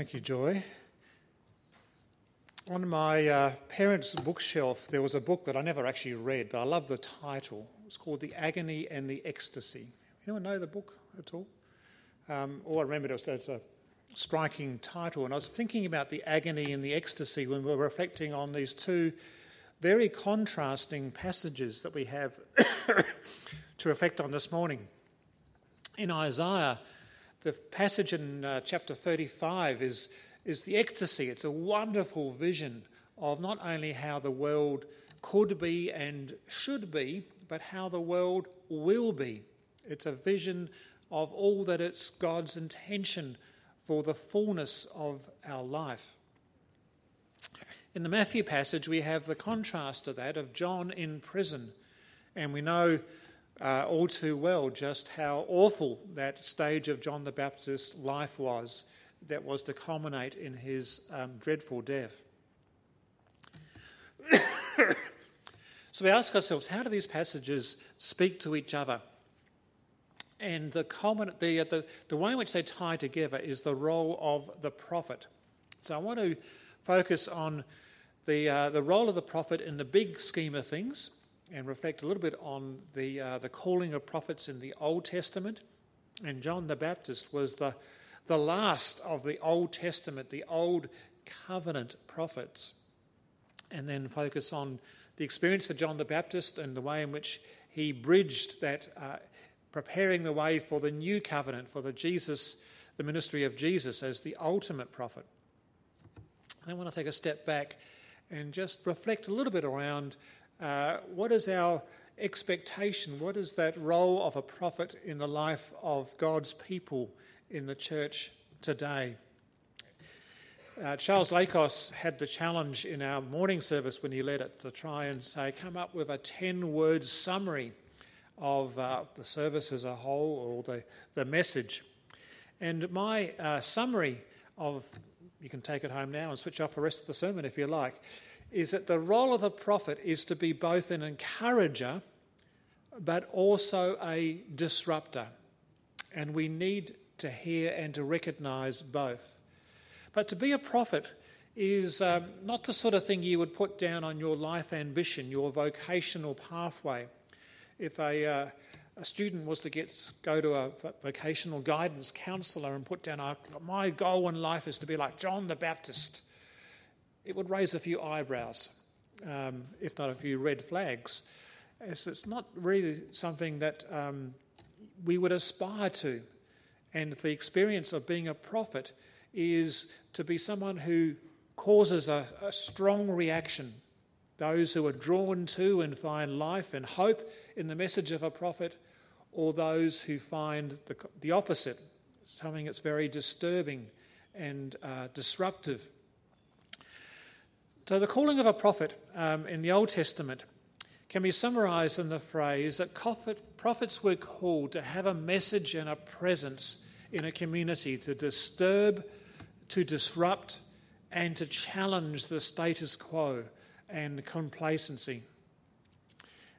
Thank you, Joy. On my uh, parents' bookshelf, there was a book that I never actually read, but I love the title. It's called The Agony and the Ecstasy. Anyone know the book at all? Um, all I remember it was it's a striking title, and I was thinking about the agony and the ecstasy when we were reflecting on these two very contrasting passages that we have to reflect on this morning. In Isaiah, the passage in uh, chapter 35 is, is the ecstasy. It's a wonderful vision of not only how the world could be and should be, but how the world will be. It's a vision of all that it's God's intention for the fullness of our life. In the Matthew passage, we have the contrast of that of John in prison. And we know uh, all too well just how awful that stage of John the Baptist's life was that was to culminate in his um, dreadful death. so we ask ourselves how do these passages speak to each other? And the, common, the, the, the way in which they tie together is the role of the prophet. So I want to focus on the, uh, the role of the prophet in the big scheme of things and reflect a little bit on the, uh, the calling of prophets in the Old Testament. And John the Baptist was the, the last of the Old Testament, the Old Covenant prophets. And then focus on the experience for John the Baptist and the way in which he bridged that uh, preparing the way for the new covenant, for the Jesus, the ministry of Jesus as the ultimate prophet. I want to take a step back and just reflect a little bit around uh, what is our expectation? What is that role of a prophet in the life of God's people in the church today? Uh, Charles Lakos had the challenge in our morning service when he led it to try and say, come up with a 10 word summary of uh, the service as a whole or the, the message. And my uh, summary of, you can take it home now and switch off the rest of the sermon if you like, is that the role of the prophet is to be both an encourager but also a disruptor. And we need to hear and to recognize both. But to be a prophet is um, not the sort of thing you would put down on your life ambition, your vocational pathway if a, uh, a student was to get go to a vocational guidance counselor and put down, my goal in life is to be like John the Baptist, it would raise a few eyebrows, um, if not a few red flags. As it's not really something that um, we would aspire to. And the experience of being a prophet is to be someone who causes a, a strong reaction those who are drawn to and find life and hope in the message of a prophet, or those who find the, the opposite, something that's very disturbing and uh, disruptive. So, the calling of a prophet um, in the Old Testament can be summarized in the phrase that prophets were called to have a message and a presence in a community to disturb, to disrupt, and to challenge the status quo and complacency.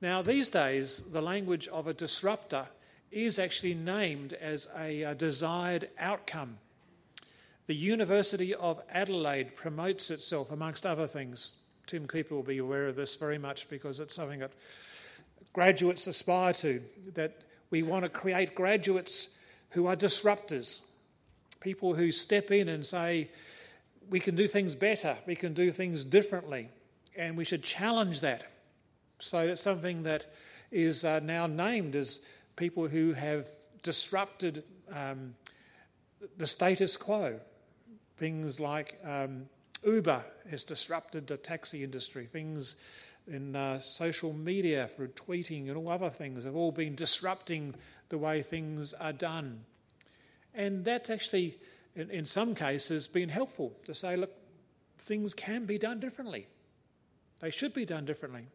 Now, these days, the language of a disruptor is actually named as a, a desired outcome. The University of Adelaide promotes itself, amongst other things. Tim Cooper will be aware of this very much because it's something that graduates aspire to, that we want to create graduates who are disruptors, people who step in and say, we can do things better, we can do things differently and we should challenge that. So it's something that is uh, now named as people who have disrupted um, the status quo. Things like um, Uber has disrupted the taxi industry. Things in uh, social media for tweeting and all other things have all been disrupting the way things are done. And that's actually, in, in some cases, been helpful to say, look, things can be done differently. They should be done differently.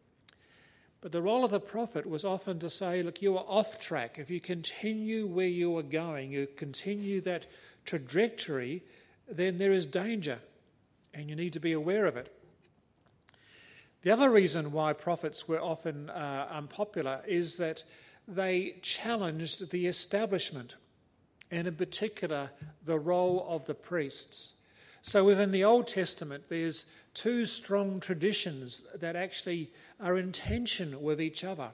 But the role of the prophet was often to say, look, you are off track. If you continue where you are going, you continue that trajectory, then there is danger, and you need to be aware of it. The other reason why prophets were often uh, unpopular is that they challenged the establishment, and in particular, the role of the priests. So within the Old Testament, there's two strong traditions that actually are in tension with each other.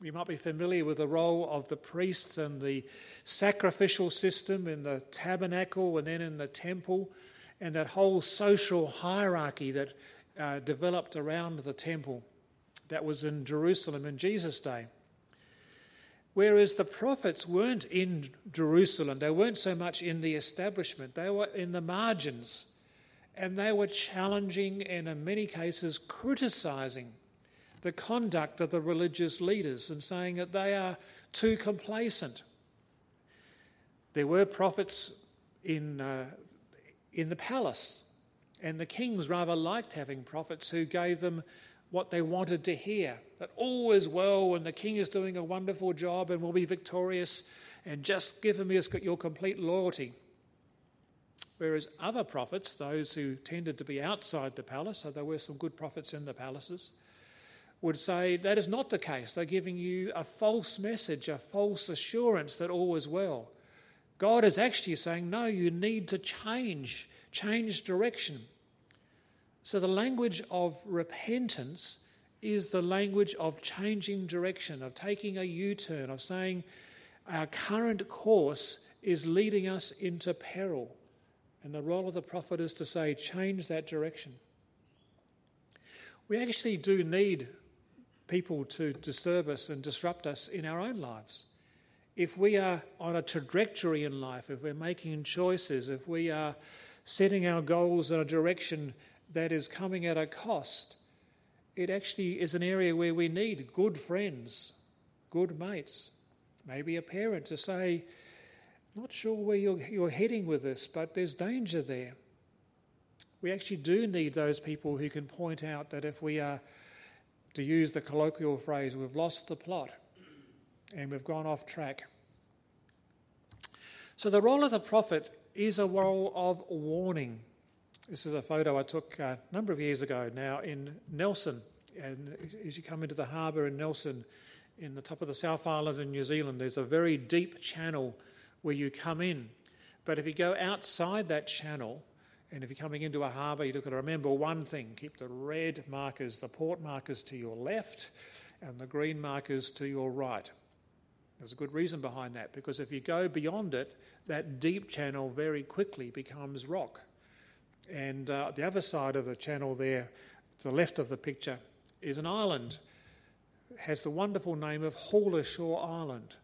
You might be familiar with the role of the priests and the sacrificial system in the tabernacle and then in the temple, and that whole social hierarchy that uh, developed around the temple that was in Jerusalem in Jesus' day. Whereas the prophets weren't in Jerusalem, they weren't so much in the establishment, they were in the margins. And they were challenging and, in many cases, criticizing the conduct of the religious leaders and saying that they are too complacent. There were prophets in, uh, in the palace, and the kings rather liked having prophets who gave them what they wanted to hear that all is well and the king is doing a wonderful job and will be victorious and just give him your complete loyalty. Whereas other prophets, those who tended to be outside the palace, so there were some good prophets in the palaces, would say that is not the case. They're giving you a false message, a false assurance that all is well. God is actually saying, no, you need to change, change direction. So the language of repentance is the language of changing direction, of taking a U turn, of saying our current course is leading us into peril. And the role of the prophet is to say, change that direction. We actually do need people to disturb us and disrupt us in our own lives. If we are on a trajectory in life, if we're making choices, if we are setting our goals in a direction that is coming at a cost, it actually is an area where we need good friends, good mates, maybe a parent to say, not sure where you're, you're heading with this, but there's danger there. We actually do need those people who can point out that if we are, to use the colloquial phrase, we've lost the plot and we've gone off track. So the role of the prophet is a role of warning. This is a photo I took uh, a number of years ago now in Nelson. And as you come into the harbour in Nelson, in the top of the South Island in New Zealand, there's a very deep channel where you come in. But if you go outside that channel, and if you're coming into a harbour, you've got to remember one thing keep the red markers, the port markers to your left, and the green markers to your right. There's a good reason behind that because if you go beyond it, that deep channel very quickly becomes rock. And uh, the other side of the channel there, to the left of the picture, is an island. It has the wonderful name of Shore Island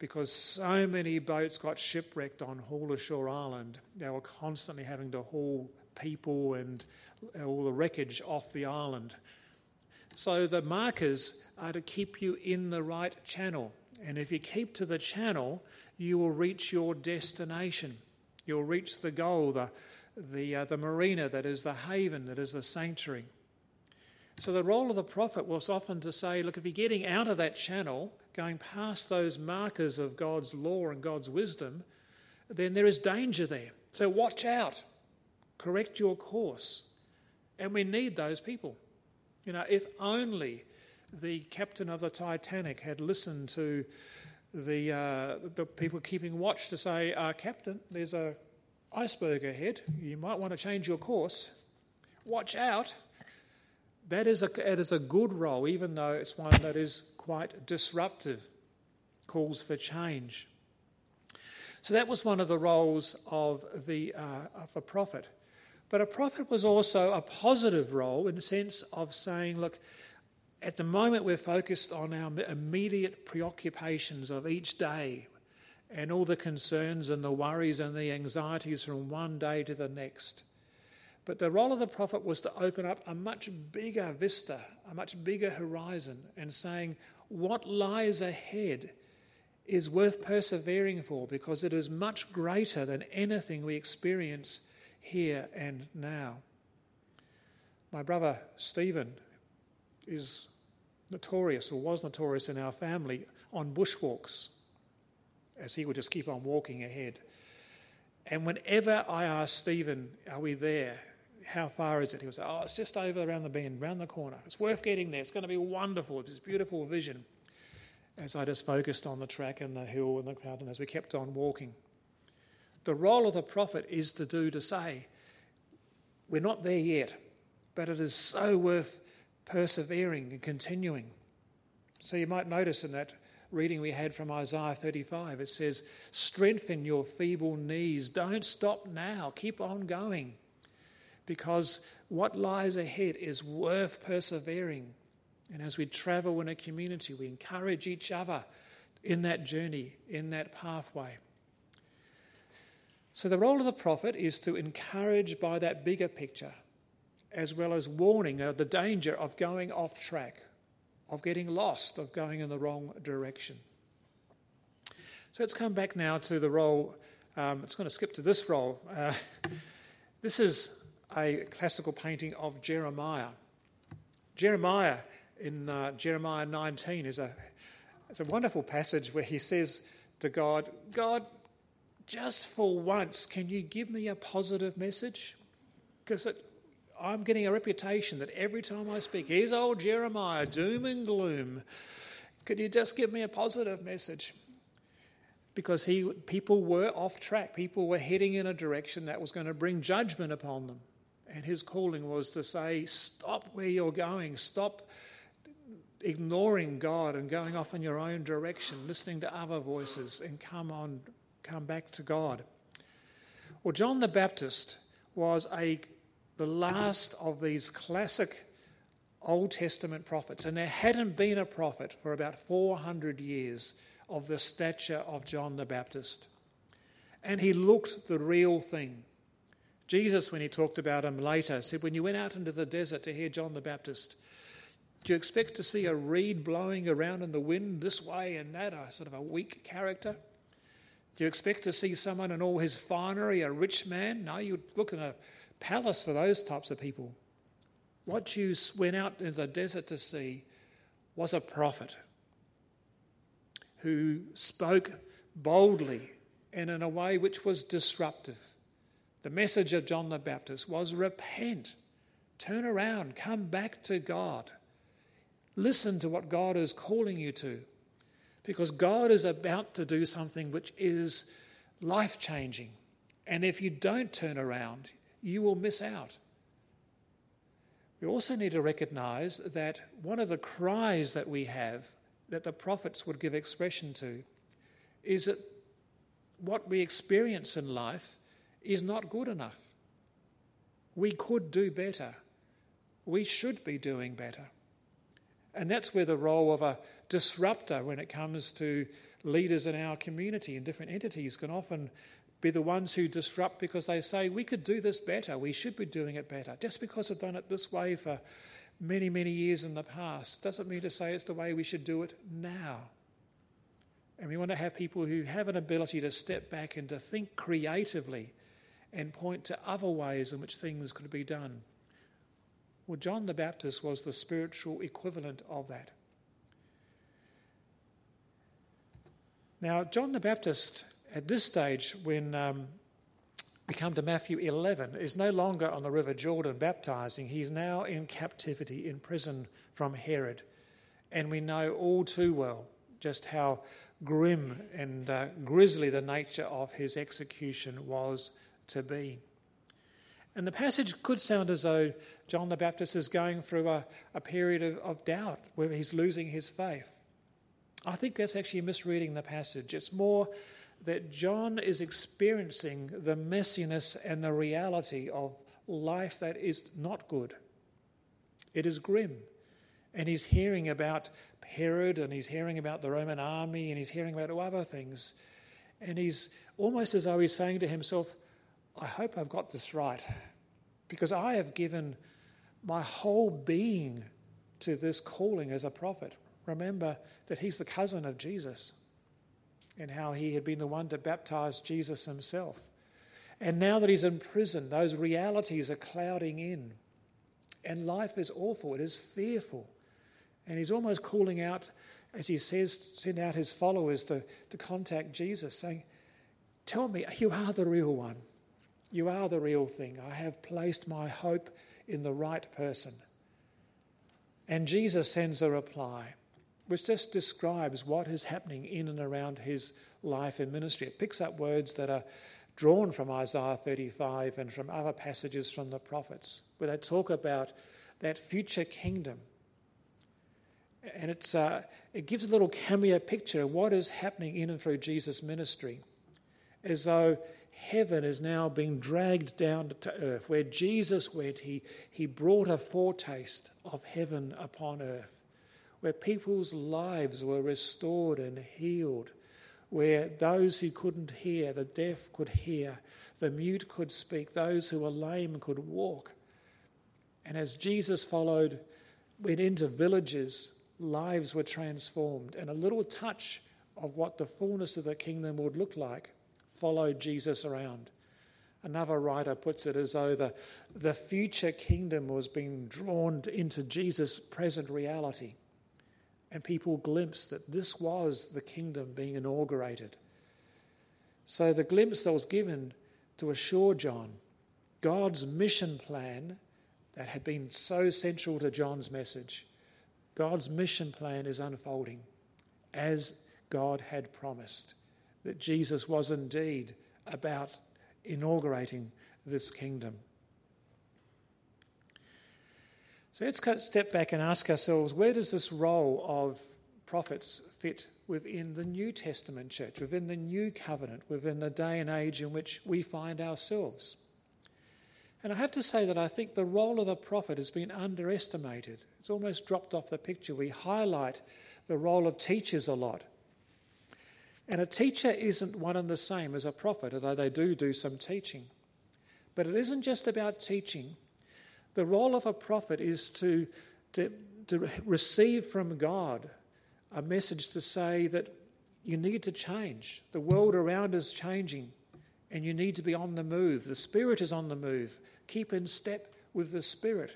because so many boats got shipwrecked on Shore Island. They were constantly having to haul people and all the wreckage off the island. So the markers are to keep you in the right channel. And if you keep to the channel, you will reach your destination. You'll reach the goal, the, the, uh, the marina that is the haven, that is the sanctuary. So the role of the prophet was often to say, look, if you're getting out of that channel, going past those markers of God's law and God's wisdom, then there is danger there. So watch out, correct your course. And we need those people. You know, if only the captain of the Titanic had listened to the, uh, the people keeping watch to say, uh, Captain, there's a iceberg ahead. You might want to change your course. Watch out. That is a, a good role, even though it's one that is quite disruptive, calls for change. So that was one of the roles of, the, uh, of a prophet. But a prophet was also a positive role in the sense of saying, look, at the moment we're focused on our immediate preoccupations of each day and all the concerns and the worries and the anxieties from one day to the next. But the role of the prophet was to open up a much bigger vista, a much bigger horizon, and saying, What lies ahead is worth persevering for because it is much greater than anything we experience here and now. My brother Stephen is notorious, or was notorious in our family, on bushwalks as he would just keep on walking ahead. And whenever I asked Stephen, Are we there? How far is it? He say, Oh, it's just over around the bend, around the corner. It's worth getting there. It's going to be wonderful. It's this beautiful vision. As I just focused on the track and the hill and the mountain as we kept on walking. The role of the prophet is to do to say, we're not there yet, but it is so worth persevering and continuing. So you might notice in that reading we had from Isaiah 35, it says, Strengthen your feeble knees. Don't stop now. Keep on going. Because what lies ahead is worth persevering. And as we travel in a community, we encourage each other in that journey, in that pathway. So, the role of the prophet is to encourage by that bigger picture, as well as warning of the danger of going off track, of getting lost, of going in the wrong direction. So, let's come back now to the role. Um, it's going to skip to this role. Uh, this is a classical painting of Jeremiah. Jeremiah in uh, Jeremiah 19 is a, it's a wonderful passage where he says to God, God, just for once, can you give me a positive message? Because I'm getting a reputation that every time I speak, here's old Jeremiah, doom and gloom. Could you just give me a positive message? Because he, people were off track. People were heading in a direction that was going to bring judgment upon them. And his calling was to say, Stop where you're going. Stop ignoring God and going off in your own direction, listening to other voices, and come on come back to God. Well, John the Baptist was a, the last of these classic Old Testament prophets, and there hadn't been a prophet for about 400 years of the stature of John the Baptist. And he looked the real thing. Jesus, when he talked about him later, said, When you went out into the desert to hear John the Baptist, do you expect to see a reed blowing around in the wind this way and that, a sort of a weak character? Do you expect to see someone in all his finery, a rich man? No, you'd look in a palace for those types of people. What you went out in the desert to see was a prophet who spoke boldly and in a way which was disruptive. The message of John the Baptist was repent, turn around, come back to God. Listen to what God is calling you to because God is about to do something which is life changing. And if you don't turn around, you will miss out. We also need to recognize that one of the cries that we have, that the prophets would give expression to, is that what we experience in life is not good enough. We could do better. We should be doing better. And that's where the role of a disruptor when it comes to leaders in our community and different entities can often be the ones who disrupt because they say, we could do this better, we should be doing it better. Just because we've done it this way for many, many years in the past doesn't mean to say it's the way we should do it now. And we want to have people who have an ability to step back and to think creatively and point to other ways in which things could be done. Well, John the Baptist was the spiritual equivalent of that. Now, John the Baptist, at this stage, when um, we come to Matthew 11, is no longer on the River Jordan baptizing. He's now in captivity, in prison from Herod. And we know all too well just how grim and uh, grisly the nature of his execution was to be. And the passage could sound as though John the Baptist is going through a, a period of, of doubt where he's losing his faith. I think that's actually misreading the passage. It's more that John is experiencing the messiness and the reality of life that is not good. It is grim. And he's hearing about Herod and he's hearing about the Roman army and he's hearing about other things. And he's almost as though he's saying to himself, I hope I've got this right because I have given my whole being to this calling as a prophet. Remember that he's the cousin of Jesus and how he had been the one to baptize Jesus himself. And now that he's in prison, those realities are clouding in. And life is awful, it is fearful. And he's almost calling out, as he says, send out his followers to, to contact Jesus, saying, Tell me, you are the real one. You are the real thing. I have placed my hope in the right person. And Jesus sends a reply, which just describes what is happening in and around his life and ministry. It picks up words that are drawn from Isaiah 35 and from other passages from the prophets, where they talk about that future kingdom. And it's, uh, it gives a little cameo picture of what is happening in and through Jesus' ministry, as though heaven is now being dragged down to earth. Where Jesus went, he, he brought a foretaste of heaven upon earth, where people's lives were restored and healed where those who couldn't hear, the deaf could hear, the mute could speak, those who were lame could walk. And as Jesus followed, went into villages, lives were transformed, and a little touch of what the fullness of the kingdom would look like followed Jesus around. Another writer puts it as though the, the future kingdom was being drawn into Jesus' present reality and people glimpsed that this was the kingdom being inaugurated. So the glimpse that was given to assure John God's mission plan that had been so central to John's message, God's mission plan is unfolding as God had promised. That Jesus was indeed about inaugurating this kingdom. So let's step back and ask ourselves where does this role of prophets fit within the New Testament church, within the new covenant, within the day and age in which we find ourselves? And I have to say that I think the role of the prophet has been underestimated. It's almost dropped off the picture. We highlight the role of teachers a lot. And a teacher isn't one and the same as a prophet, although they do do some teaching. But it isn't just about teaching, the role of a prophet is to, to, to receive from God a message to say that you need to change. The world around is changing, and you need to be on the move. The Spirit is on the move. Keep in step with the Spirit.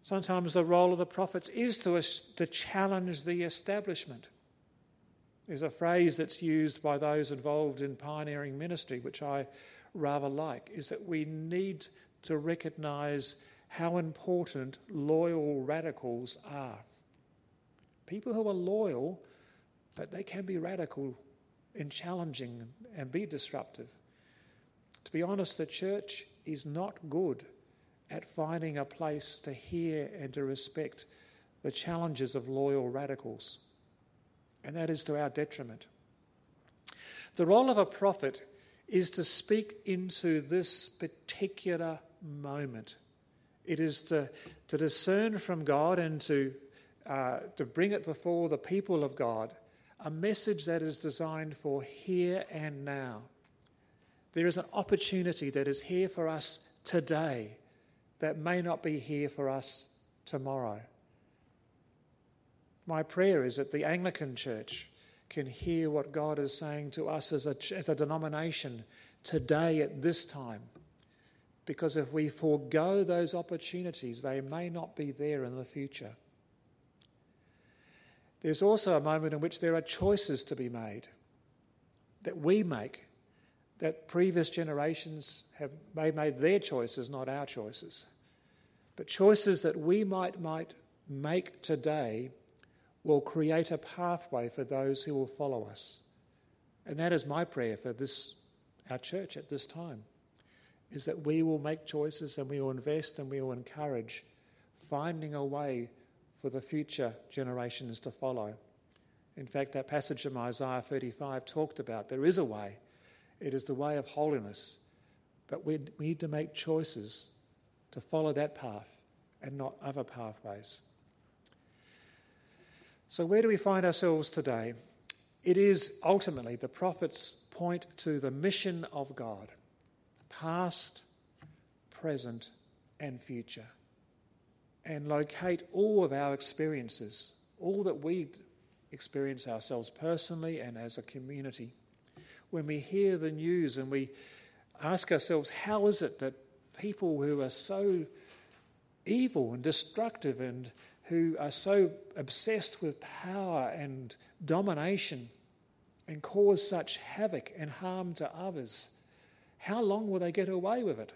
Sometimes the role of the prophets is to, to challenge the establishment. There's a phrase that's used by those involved in pioneering ministry, which I rather like, is that we need to recognize how important loyal radicals are. People who are loyal, but they can be radical and challenging and be disruptive. To be honest, the church is not good at finding a place to hear and to respect the challenges of loyal radicals. And that is to our detriment. The role of a prophet is to speak into this particular moment. It is to, to discern from God and to, uh, to bring it before the people of God a message that is designed for here and now. There is an opportunity that is here for us today that may not be here for us tomorrow. My prayer is that the Anglican Church can hear what God is saying to us as a, as a denomination today at this time because if we forego those opportunities, they may not be there in the future. There's also a moment in which there are choices to be made that we make, that previous generations have made their choices, not our choices. But choices that we might, might make today will create a pathway for those who will follow us. And that is my prayer for this, our church at this time is that we will make choices and we will invest and we will encourage finding a way for the future generations to follow. In fact, that passage from Isaiah 35 talked about there is a way. It is the way of holiness. But we need to make choices to follow that path and not other pathways. So, where do we find ourselves today? It is ultimately the prophets point to the mission of God past, present, and future, and locate all of our experiences, all that we experience ourselves personally and as a community. When we hear the news and we ask ourselves, how is it that people who are so evil and destructive and who are so obsessed with power and domination and cause such havoc and harm to others how long will they get away with it?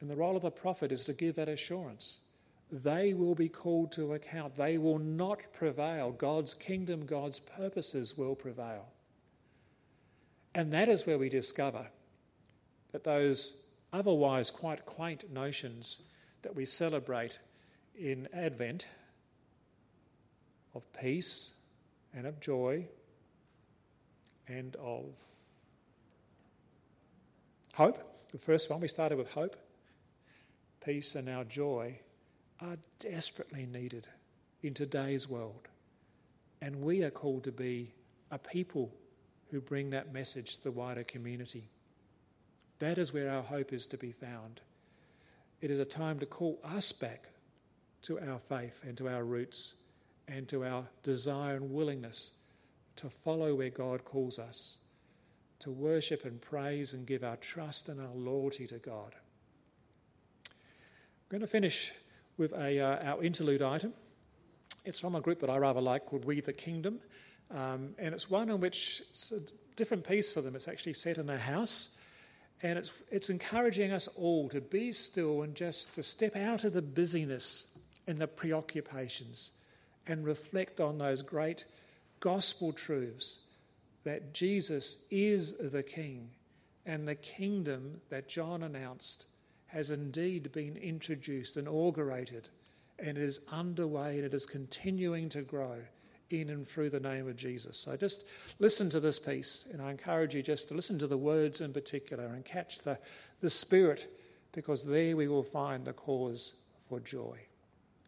And the role of the prophet is to give that assurance. They will be called to account. They will not prevail. God's kingdom, God's purposes will prevail. And that is where we discover that those otherwise quite quaint notions that we celebrate in Advent of peace and of joy and of hope. The first one, we started with hope. Peace and our joy are desperately needed in today's world. And we are called to be a people who bring that message to the wider community. That is where our hope is to be found. It is a time to call us back to our faith and to our roots and to our desire and willingness to follow where God calls us, to worship and praise and give our trust and our loyalty to God. I'm going to finish with a, uh, our interlude item. It's from a group that I rather like called We the Kingdom, um, and it's one in which it's a different piece for them. It's actually set in a house, and it's, it's encouraging us all to be still and just to step out of the busyness and the preoccupations and reflect on those great gospel truths that Jesus is the King and the kingdom that John announced has indeed been introduced, and inaugurated, and is underway and it is continuing to grow in and through the name of Jesus. So just listen to this piece, and I encourage you just to listen to the words in particular and catch the, the spirit, because there we will find the cause for joy.